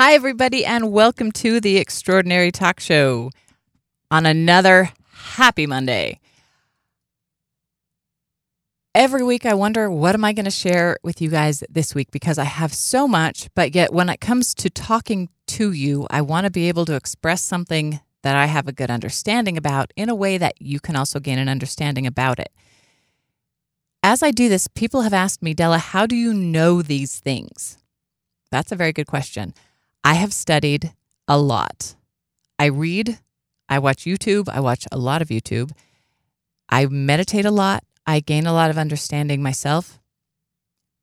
Hi, everybody, and welcome to the Extraordinary Talk Show on another happy Monday. Every week, I wonder what am I going to share with you guys this week because I have so much, but yet when it comes to talking to you, I want to be able to express something that I have a good understanding about in a way that you can also gain an understanding about it. As I do this, people have asked me, Della, how do you know these things? That's a very good question. I have studied a lot. I read, I watch YouTube, I watch a lot of YouTube. I meditate a lot, I gain a lot of understanding myself.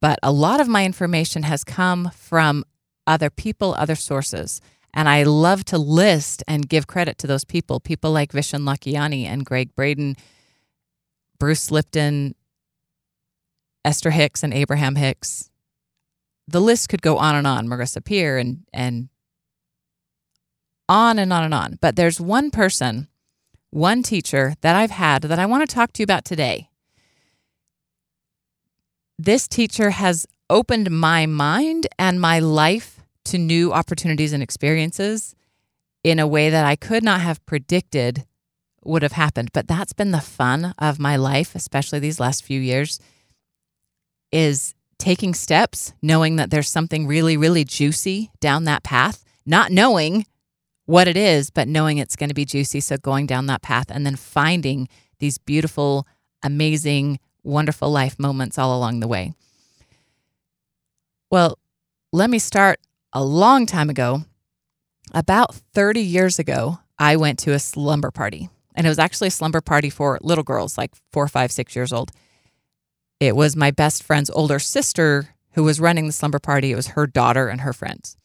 But a lot of my information has come from other people, other sources. And I love to list and give credit to those people, people like Vishen Lakhiani and Gregg Braden, Bruce Lipton, Esther Hicks and Abraham Hicks, the list could go on and on, Marissa Peer and and on and on and on. But there's one person, one teacher that I've had that I want to talk to you about today. This teacher has opened my mind and my life to new opportunities and experiences in a way that I could not have predicted would have happened. But that's been the fun of my life, especially these last few years, is taking steps, knowing that there's something really, really juicy down that path, not knowing what it is, but knowing it's going to be juicy. So going down that path and then finding these beautiful, amazing, wonderful life moments all along the way. Well, let me start a long time ago. About 30 years ago, I went to a slumber party. And it was actually a slumber party for little girls, like four, five, six years old. It was my best friend's older sister who was running the slumber party. It was her daughter and her friends.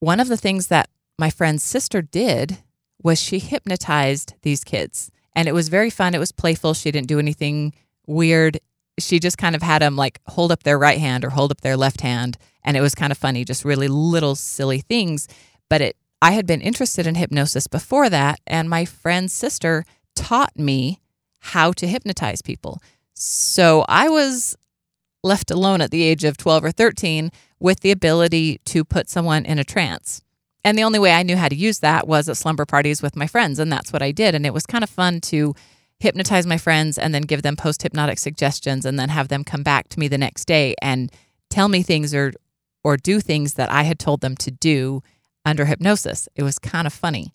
One of the things that my friend's sister did was she hypnotized these kids. And it was very fun. It was playful. She didn't do anything weird. She just kind of had them like hold up their right hand or hold up their left hand. And it was kind of funny, just really little silly things. But it I had been interested in hypnosis before that, and my friend's sister taught me how to hypnotize people. So I was left alone at the age of 12 or 13 with the ability to put someone in a trance. And the only way I knew how to use that was at slumber parties with my friends. And that's what I did. And it was kind of fun to hypnotize my friends and then give them post hypnotic suggestions and then have them come back to me the next day and tell me things or or do things that I had told them to do under hypnosis. It was kind of funny.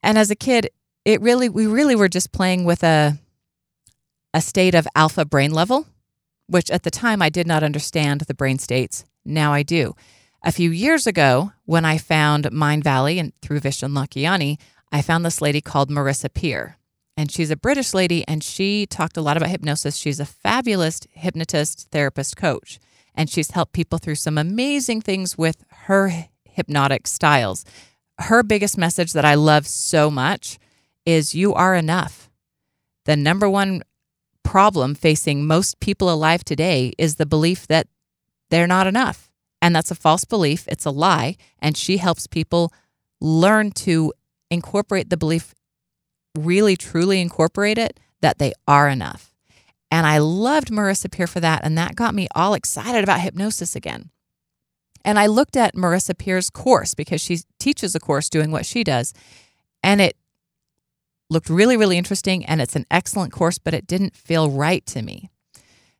And as a kid, it really we really were just playing with a a state of alpha brain level, which at the time I did not understand the brain states. Now I do. A few years ago, when I found Mind Valley and through Vishen Lakhiani, I found this lady called Marissa Peer. And she's a British lady and she talked a lot about hypnosis. She's a fabulous hypnotist, therapist, coach. And she's helped people through some amazing things with her hypnotic styles. Her biggest message that I love so much is you are enough. The number one problem facing most people alive today is the belief that they're not enough. And that's a false belief, it's a lie. And she helps people learn to incorporate the belief, really, truly incorporate it, that they are enough. And I loved Marissa Peer for that. And that got me all excited about hypnosis again. And I looked at Marissa Peer's course because she teaches a course doing what she does. And it looked really, really interesting and it's an excellent course, but it didn't feel right to me.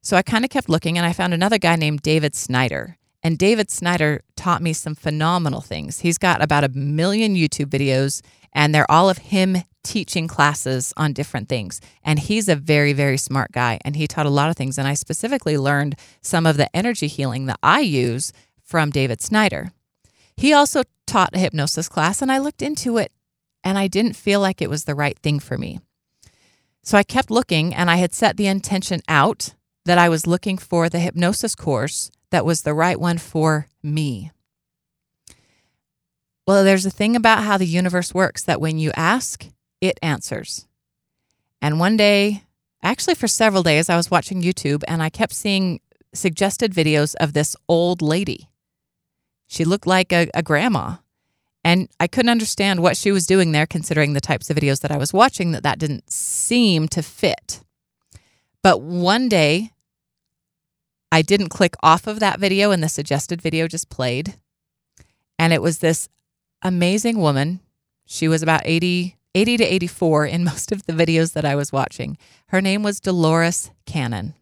So I kind of kept looking and I found another guy named David Snyder. And David Snyder taught me some phenomenal things. He's got about a million YouTube videos and they're all of him teaching classes on different things. And he's a very, very smart guy and he taught a lot of things. And I specifically learned some of the energy healing that I use from David Snyder. He also taught a hypnosis class and I looked into it and I didn't feel like it was the right thing for me. So I kept looking, and I had set the intention out that I was looking for the hypnosis course that was the right one for me. Well, there's a thing about how the universe works that when you ask, it answers. And one day, actually for several days, I was watching YouTube and I kept seeing suggested videos of this old lady. She looked like a, a grandma. And I couldn't understand what she was doing there, considering the types of videos that I was watching, that that didn't seem to fit. But one day, I didn't click off of that video and the suggested video just played. And it was this amazing woman. She was about 80, 80 to 84 in most of the videos that I was watching. Her name was Dolores Cannon.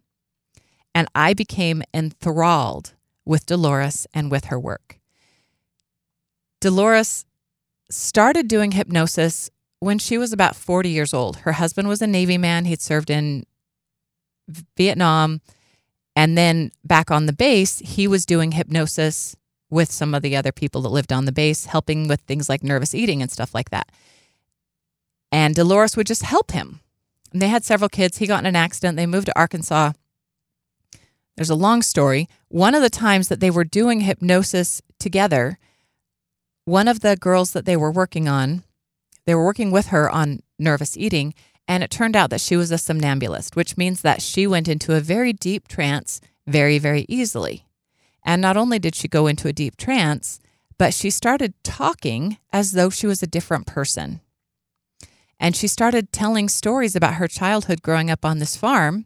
And I became enthralled with Dolores and with her work. Dolores started doing hypnosis when she was about 40 years old. Her husband was a Navy man, he'd served in Vietnam. And then back on the base, he was doing hypnosis with some of the other people that lived on the base, helping with things like nervous eating and stuff like that. And Dolores would just help him. And they had several kids. He got in an accident. They moved to Arkansas. There's a long story. One of the times that they were doing hypnosis together, one of the girls that they were working on, they were working with her on nervous eating, and it turned out that she was a somnambulist, which means that she went into a very deep trance very, very easily. And not only did she go into a deep trance, but she started talking as though she was a different person. And she started telling stories about her childhood growing up on this farm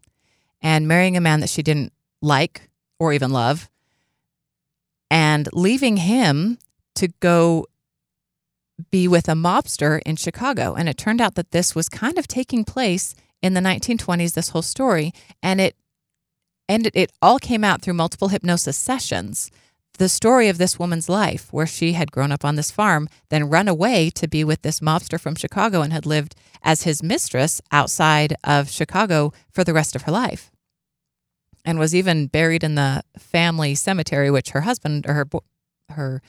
and marrying a man that she didn't like or even love and leaving him to go be with a mobster in Chicago. And it turned out that this was kind of taking place in the 1920s, this whole story. And it and it, all came out through multiple hypnosis sessions. The story of this woman's life, where she had grown up on this farm, then run away to be with this mobster from Chicago and had lived as his mistress outside of Chicago for the rest of her life. And was even buried in the family cemetery, which her husband or her her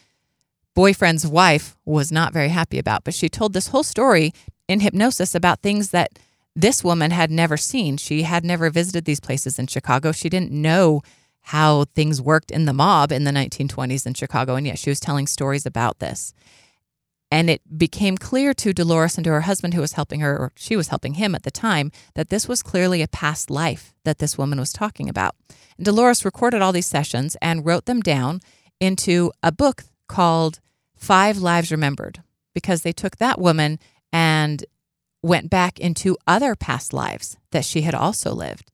boyfriend's wife was not very happy about. But she told this whole story in hypnosis about things that this woman had never seen. She had never visited these places in Chicago. She didn't know how things worked in the mob in the 1920s in Chicago, and yet she was telling stories about this. And it became clear to Dolores and to her husband, who was helping her, or she was helping him at the time, that this was clearly a past life that this woman was talking about. And Dolores recorded all these sessions and wrote them down into a book called Five Lives Remembered, because they took that woman and went back into other past lives that she had also lived.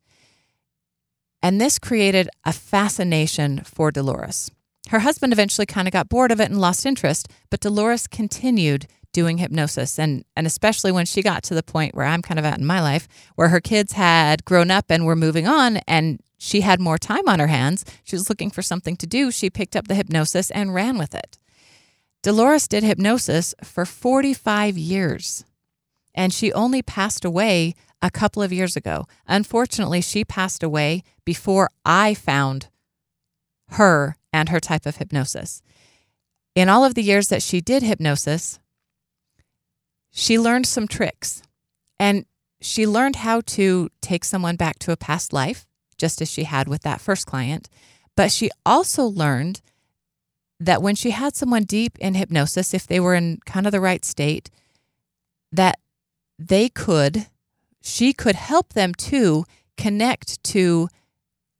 And this created a fascination for Dolores. Her husband eventually kind of got bored of it and lost interest, but Dolores continued doing hypnosis. And, and especially when she got to the point where I'm kind of at in my life, where her kids had grown up and were moving on, and she had more time on her hands. She was looking for something to do. She picked up the hypnosis and ran with it. Dolores did hypnosis for 45 years and she only passed away a couple of years ago. Unfortunately, she passed away before I found her and her type of hypnosis. In all of the years that she did hypnosis, she learned some tricks and she learned how to take someone back to a past life, just as she had with that first client. But she also learned that when she had someone deep in hypnosis, if they were in kind of the right state, that they could, she could help them to connect to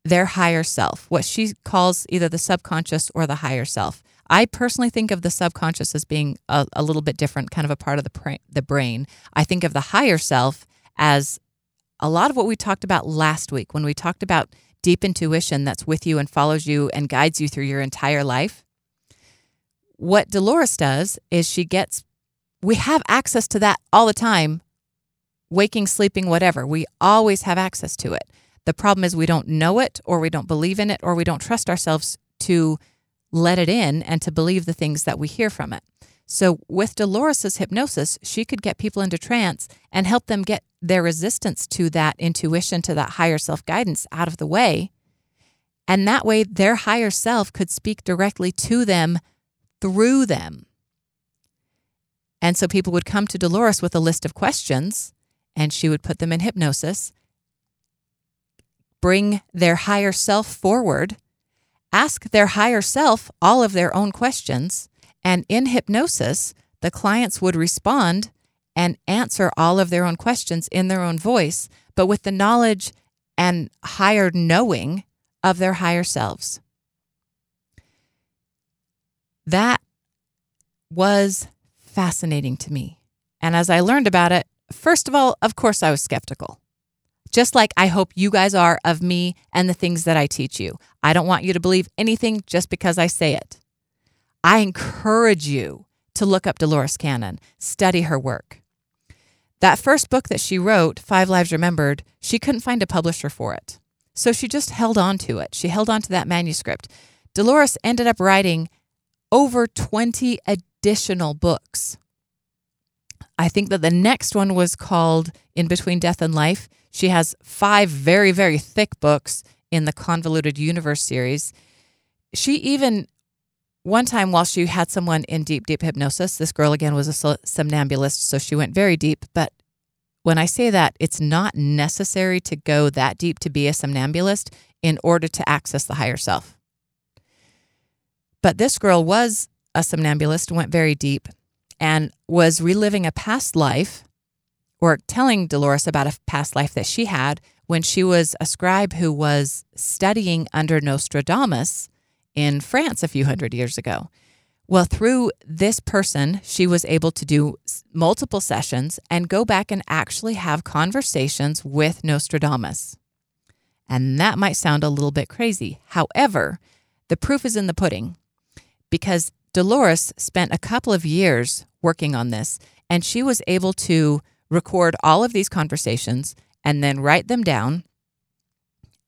their higher self, what she calls either the subconscious or the higher self. I personally think of the subconscious as being a, a little bit different, kind of a part of the, pra- the brain. I think of the higher self as a lot of what we talked about last week when we talked about deep intuition that's with you and follows you and guides you through your entire life. What Dolores does is she gets, we have access to that all the time waking, sleeping, whatever. We always have access to it. The problem is we don't know it or we don't believe in it or we don't trust ourselves to let it in and to believe the things that we hear from it. So with Dolores's hypnosis, she could get people into trance and help them get their resistance to that intuition, to that higher self guidance out of the way. And that way their higher self could speak directly to them through them. And so people would come to Dolores with a list of questions and she would put them in hypnosis, bring their higher self forward, ask their higher self all of their own questions, and in hypnosis, the clients would respond and answer all of their own questions in their own voice, but with the knowledge and higher knowing of their higher selves. That was fascinating to me. And as I learned about it, First of all, of course, I was skeptical. Just like I hope you guys are of me and the things that I teach you. I don't want you to believe anything just because I say it. I encourage you to look up Dolores Cannon, study her work. That first book that she wrote, Five Lives Remembered, she couldn't find a publisher for it. So she just held on to it. She held on to that manuscript. Dolores ended up writing over 20 additional books. I think that the next one was called In Between Death and Life. She has five very, very thick books in the Convoluted Universe series. She even, one time while she had someone in deep, deep hypnosis, this girl again was a somnambulist, so she went very deep. But when I say that, it's not necessary to go that deep to be a somnambulist in order to access the higher self. But this girl was a somnambulist, went very deep, and was reliving a past life or telling Dolores about a past life that she had when she was a scribe who was studying under Nostradamus in France a few hundred years ago. Well, through this person, she was able to do multiple sessions and go back and actually have conversations with Nostradamus. And that might sound a little bit crazy. However, the proof is in the pudding because Dolores spent a couple of years working on this and she was able to record all of these conversations and then write them down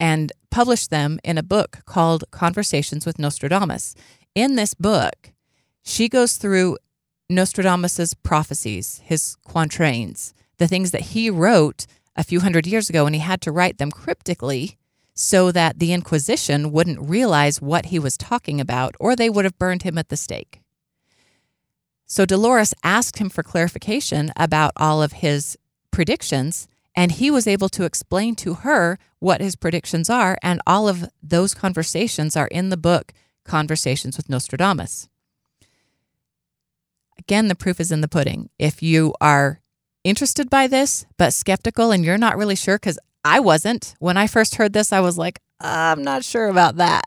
and publish them in a book called Conversations with Nostradamus. In this book, she goes through Nostradamus's prophecies, his quatrains, the things that he wrote a few hundred years ago, and he had to write them cryptically so that the Inquisition wouldn't realize what he was talking about, or they would have burned him at the stake. So Dolores asked him for clarification about all of his predictions, and he was able to explain to her what his predictions are. And all of those conversations are in the book, Conversations with Nostradamus. Again, the proof is in the pudding. If you are interested by this, but skeptical and you're not really sure, because I wasn't. When I first heard this, I was like, I'm not sure about that.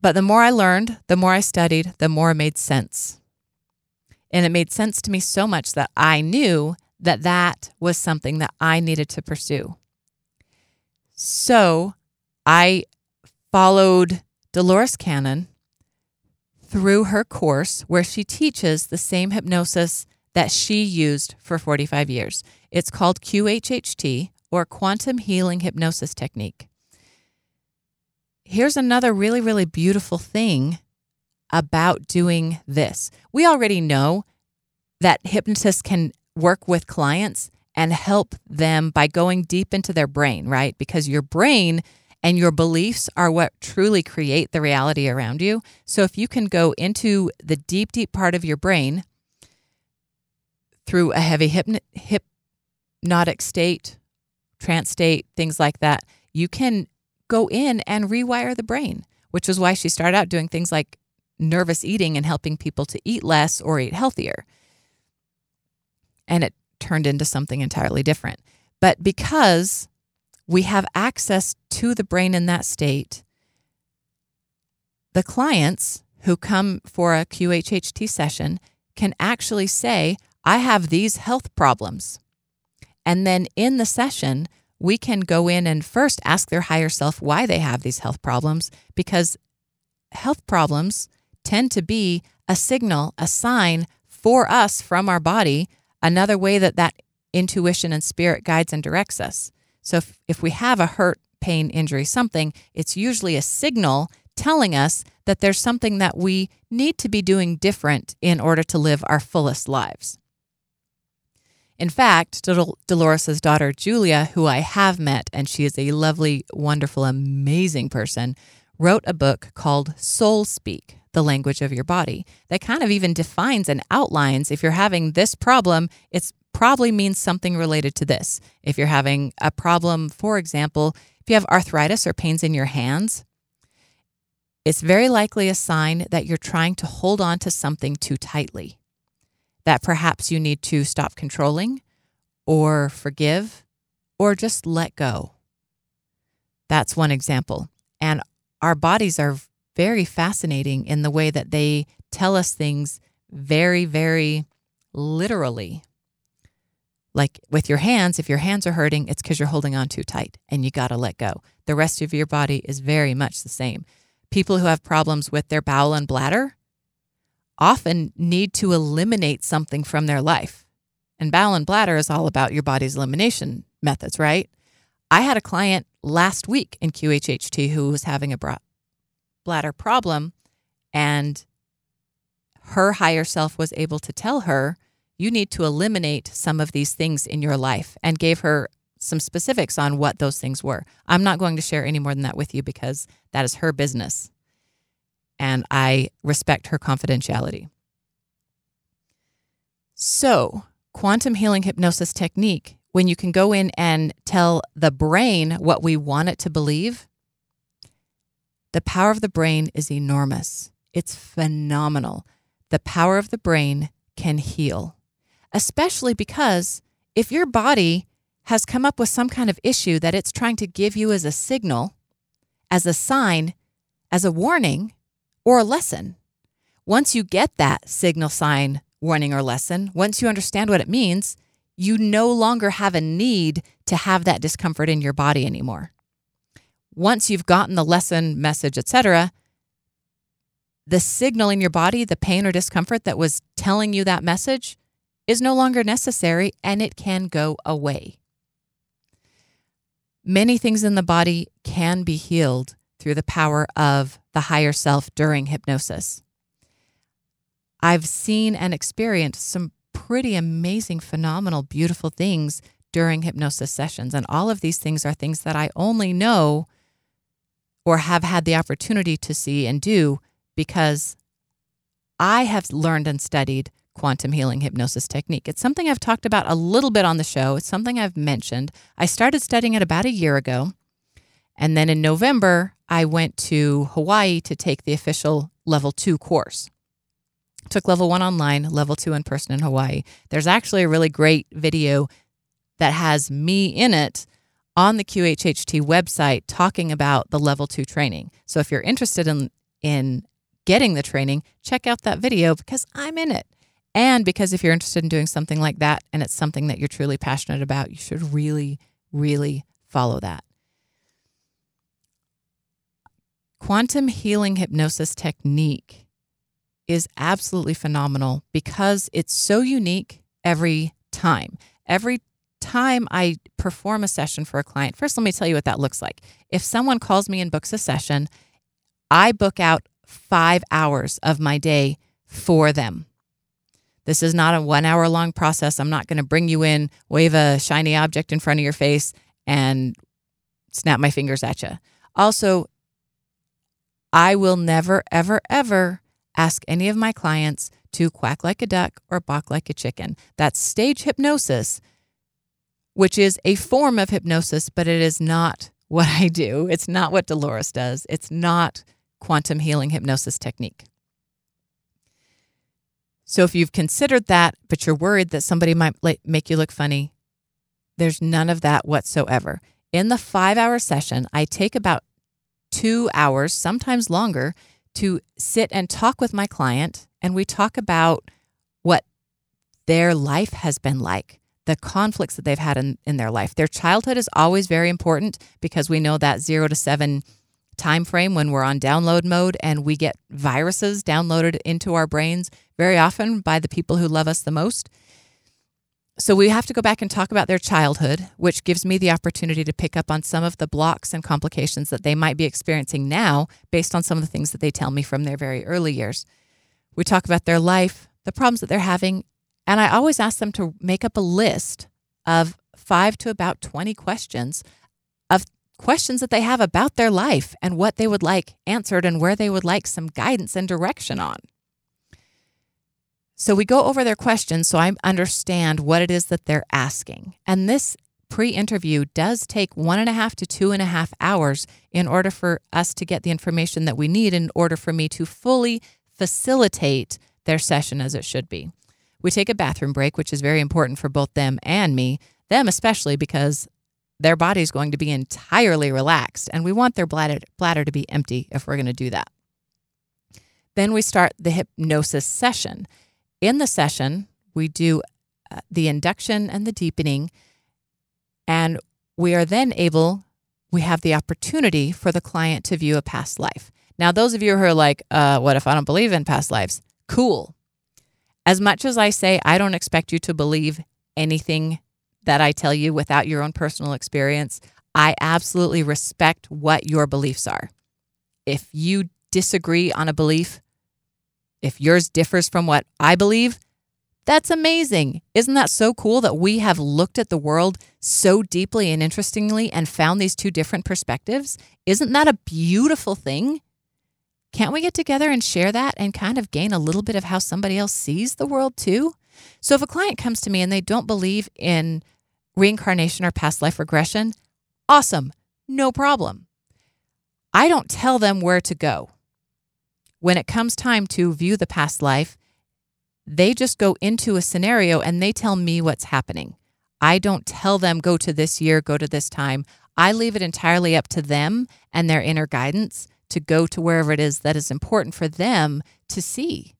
But the more I learned, the more I studied, the more it made sense. And it made sense to me so much that I knew that that was something that I needed to pursue. So I followed Dolores Cannon through her course where she teaches the same hypnosis that she used for 45 years. It's called QHHT or Quantum Healing Hypnosis Technique here's another really, really beautiful thing about doing this. We already know that hypnotists can work with clients and help them by going deep into their brain, right? Because your brain and your beliefs are what truly create the reality around you. So if you can go into the deep, deep part of your brain through a heavy hypno- hypnotic state, trance state, things like that, you can go in and rewire the brain, which is why she started out doing things like nervous eating and helping people to eat less or eat healthier. And it turned into something entirely different. But because we have access to the brain in that state, the clients who come for a QHHT session can actually say, I have these health problems. And then in the session, we can go in and first ask their higher self why they have these health problems because health problems tend to be a signal, a sign for us from our body, another way that that intuition and spirit guides and directs us. So if, if we have a hurt, pain, injury, something, it's usually a signal telling us that there's something that we need to be doing different in order to live our fullest lives. In fact, Dol- Dolores' daughter, Julia, who I have met, and she is a lovely, wonderful, amazing person, wrote a book called Soul Speak The Language of Your Body that kind of even defines and outlines if you're having this problem, it's probably means something related to this. If you're having a problem, for example, if you have arthritis or pains in your hands, it's very likely a sign that you're trying to hold on to something too tightly that perhaps you need to stop controlling or forgive or just let go. That's one example. And our bodies are very fascinating in the way that they tell us things very, very literally. Like with your hands, if your hands are hurting, it's because you're holding on too tight and you got to let go. The rest of your body is very much the same. people who have problems with their bowel and bladder often need to eliminate something from their life. And bowel and bladder is all about your body's elimination methods, right? I had a client last week in QHHT who was having a bladder problem, and her higher self was able to tell her, You need to eliminate some of these things in your life, and gave her some specifics on what those things were. I'm not going to share any more than that with you because that is her business. And I respect her confidentiality. So, quantum healing hypnosis technique, when you can go in and tell the brain what we want it to believe, the power of the brain is enormous. It's phenomenal. The power of the brain can heal, especially because if your body has come up with some kind of issue that it's trying to give you as a signal, as a sign, as a warning, or a lesson. Once you get that signal, sign, warning, or lesson, once you understand what it means, you no longer have a need to have that discomfort in your body anymore. Once you've gotten the lesson, message, etc., the signal in your body, the pain or discomfort that was telling you that message, is no longer necessary and it can go away. Many things in the body can be healed through the power of the higher self during hypnosis. I've seen and experienced some pretty amazing, phenomenal, beautiful things during hypnosis sessions. And all of these things are things that I only know or have had the opportunity to see and do because I have learned and studied quantum healing hypnosis technique. It's something I've talked about a little bit on the show. It's something I've mentioned. I started studying it about a year ago. And then in November, I went to Hawaii to take the official level two course. Took level one online, level two in person in Hawaii. There's actually a really great video that has me in it on the QHHT website talking about the level two training. So if you're interested in, in getting the training, check out that video because I'm in it. And because if you're interested in doing something like that and it's something that you're truly passionate about, you should really, really follow that. Quantum healing hypnosis technique is absolutely phenomenal because it's so unique every time. Every time I perform a session for a client, first let me tell you what that looks like. If someone calls me and books a session, I book out five hours of my day for them. This is not a one hour long process. I'm not going to bring you in, wave a shiny object in front of your face, and snap my fingers at you. Also, I will never, ever, ever ask any of my clients to quack like a duck or balk like a chicken. That's stage hypnosis, which is a form of hypnosis, but it is not what I do. It's not what Dolores does. It's not quantum healing hypnosis technique. So if you've considered that, but you're worried that somebody might make you look funny, there's none of that whatsoever. In the five hour session, I take about two hours, sometimes longer, to sit and talk with my client. And we talk about what their life has been like, the conflicts that they've had in, in their life. Their childhood is always very important because we know that zero to seven time frame when we're on download mode and we get viruses downloaded into our brains very often by the people who love us the most. So we have to go back and talk about their childhood, which gives me the opportunity to pick up on some of the blocks and complications that they might be experiencing now based on some of the things that they tell me from their very early years. We talk about their life, the problems that they're having, and I always ask them to make up a list of 5 to about 20 questions of questions that they have about their life and what they would like answered and where they would like some guidance and direction on. So we go over their questions so I understand what it is that they're asking. And this pre interview does take one and a half to two and a half hours in order for us to get the information that we need in order for me to fully facilitate their session as it should be. We take a bathroom break, which is very important for both them and me, them especially because their body is going to be entirely relaxed and we want their bladder, bladder to be empty if we're going to do that. Then we start the hypnosis session. In the session, we do uh, the induction and the deepening, and we are then able, we have the opportunity for the client to view a past life. Now, those of you who are like, uh, what if I don't believe in past lives? Cool. As much as I say, I don't expect you to believe anything that I tell you without your own personal experience, I absolutely respect what your beliefs are. If you disagree on a belief, if yours differs from what I believe, that's amazing. Isn't that so cool that we have looked at the world so deeply and interestingly and found these two different perspectives? Isn't that a beautiful thing? Can't we get together and share that and kind of gain a little bit of how somebody else sees the world too? So if a client comes to me and they don't believe in reincarnation or past life regression, awesome, no problem. I don't tell them where to go. When it comes time to view the past life, they just go into a scenario and they tell me what's happening. I don't tell them, go to this year, go to this time. I leave it entirely up to them and their inner guidance to go to wherever it is that is important for them to see.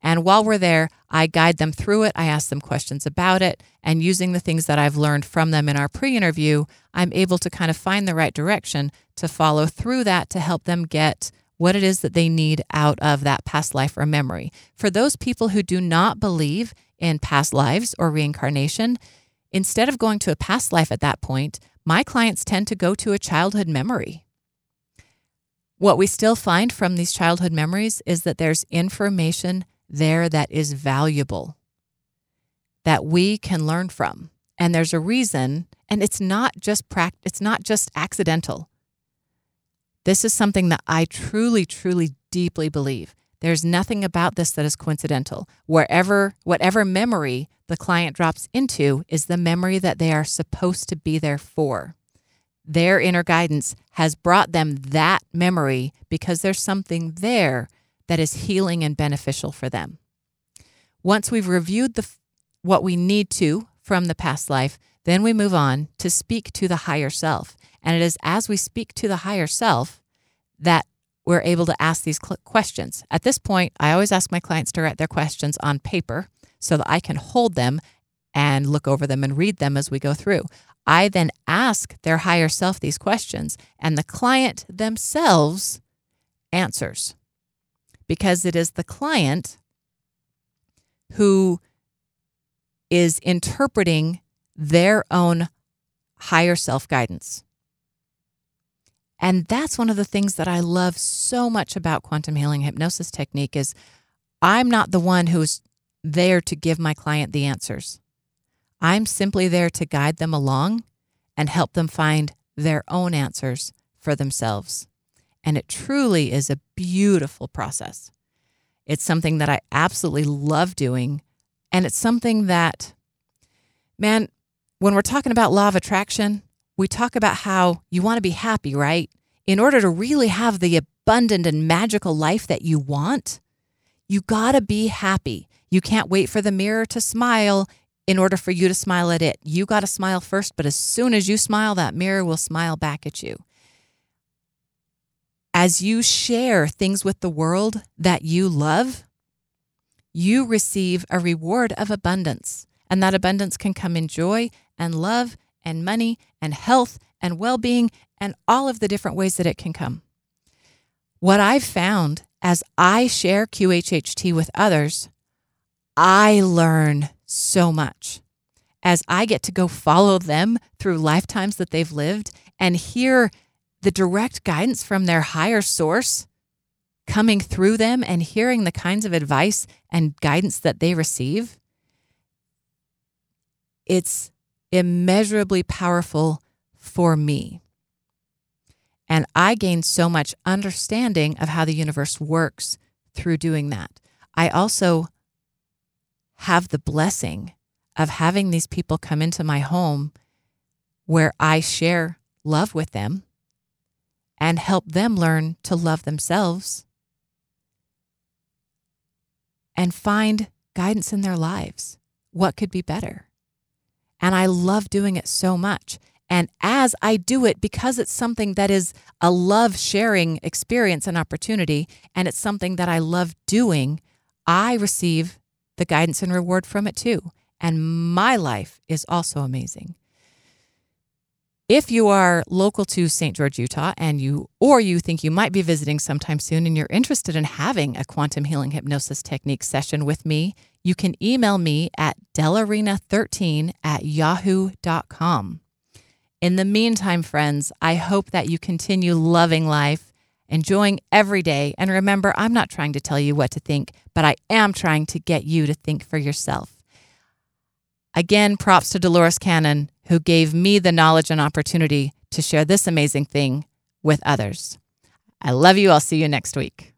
And while we're there, I guide them through it. I ask them questions about it. And using the things that I've learned from them in our pre interview, I'm able to kind of find the right direction to follow through that to help them get what it is that they need out of that past life or memory. For those people who do not believe in past lives or reincarnation, instead of going to a past life at that point, my clients tend to go to a childhood memory. What we still find from these childhood memories is that there's information there that is valuable that we can learn from. And there's a reason, and it's not just pract- it's not just accidental. This is something that I truly, truly, deeply believe. There's nothing about this that is coincidental. Wherever, whatever memory the client drops into is the memory that they are supposed to be there for. Their inner guidance has brought them that memory because there's something there that is healing and beneficial for them. Once we've reviewed the, what we need to from the past life, then we move on to speak to the higher self. And it is as we speak to the higher self that we're able to ask these questions. At this point, I always ask my clients to write their questions on paper so that I can hold them and look over them and read them as we go through. I then ask their higher self these questions, and the client themselves answers because it is the client who is interpreting their own higher self guidance. And that's one of the things that I love so much about quantum healing hypnosis technique is I'm not the one who's there to give my client the answers. I'm simply there to guide them along and help them find their own answers for themselves. And it truly is a beautiful process. It's something that I absolutely love doing. And it's something that, man, when we're talking about law of attraction, we talk about how you want to be happy, right? In order to really have the abundant and magical life that you want, you got to be happy. You can't wait for the mirror to smile in order for you to smile at it. You got to smile first, but as soon as you smile, that mirror will smile back at you. As you share things with the world that you love, you receive a reward of abundance. And that abundance can come in joy and love and money and health and well being and all of the different ways that it can come. What I've found as I share QHHT with others, I learn so much. As I get to go follow them through lifetimes that they've lived and hear the direct guidance from their higher source coming through them and hearing the kinds of advice and guidance that they receive, it's immeasurably powerful for me. And I gain so much understanding of how the universe works through doing that. I also have the blessing of having these people come into my home where I share love with them and help them learn to love themselves and find guidance in their lives. What could be better? And I love doing it so much. And as I do it, because it's something that is a love sharing experience and opportunity, and it's something that I love doing, I receive the guidance and reward from it too. And my life is also amazing. If you are local to St. George, Utah, and you or you think you might be visiting sometime soon and you're interested in having a quantum healing hypnosis technique session with me, you can email me at delarena13 at yahoo.com. In the meantime, friends, I hope that you continue loving life, enjoying every day, and remember, I'm not trying to tell you what to think, but I am trying to get you to think for yourself. Again, props to Dolores Cannon, who gave me the knowledge and opportunity to share this amazing thing with others. I love you. I'll see you next week.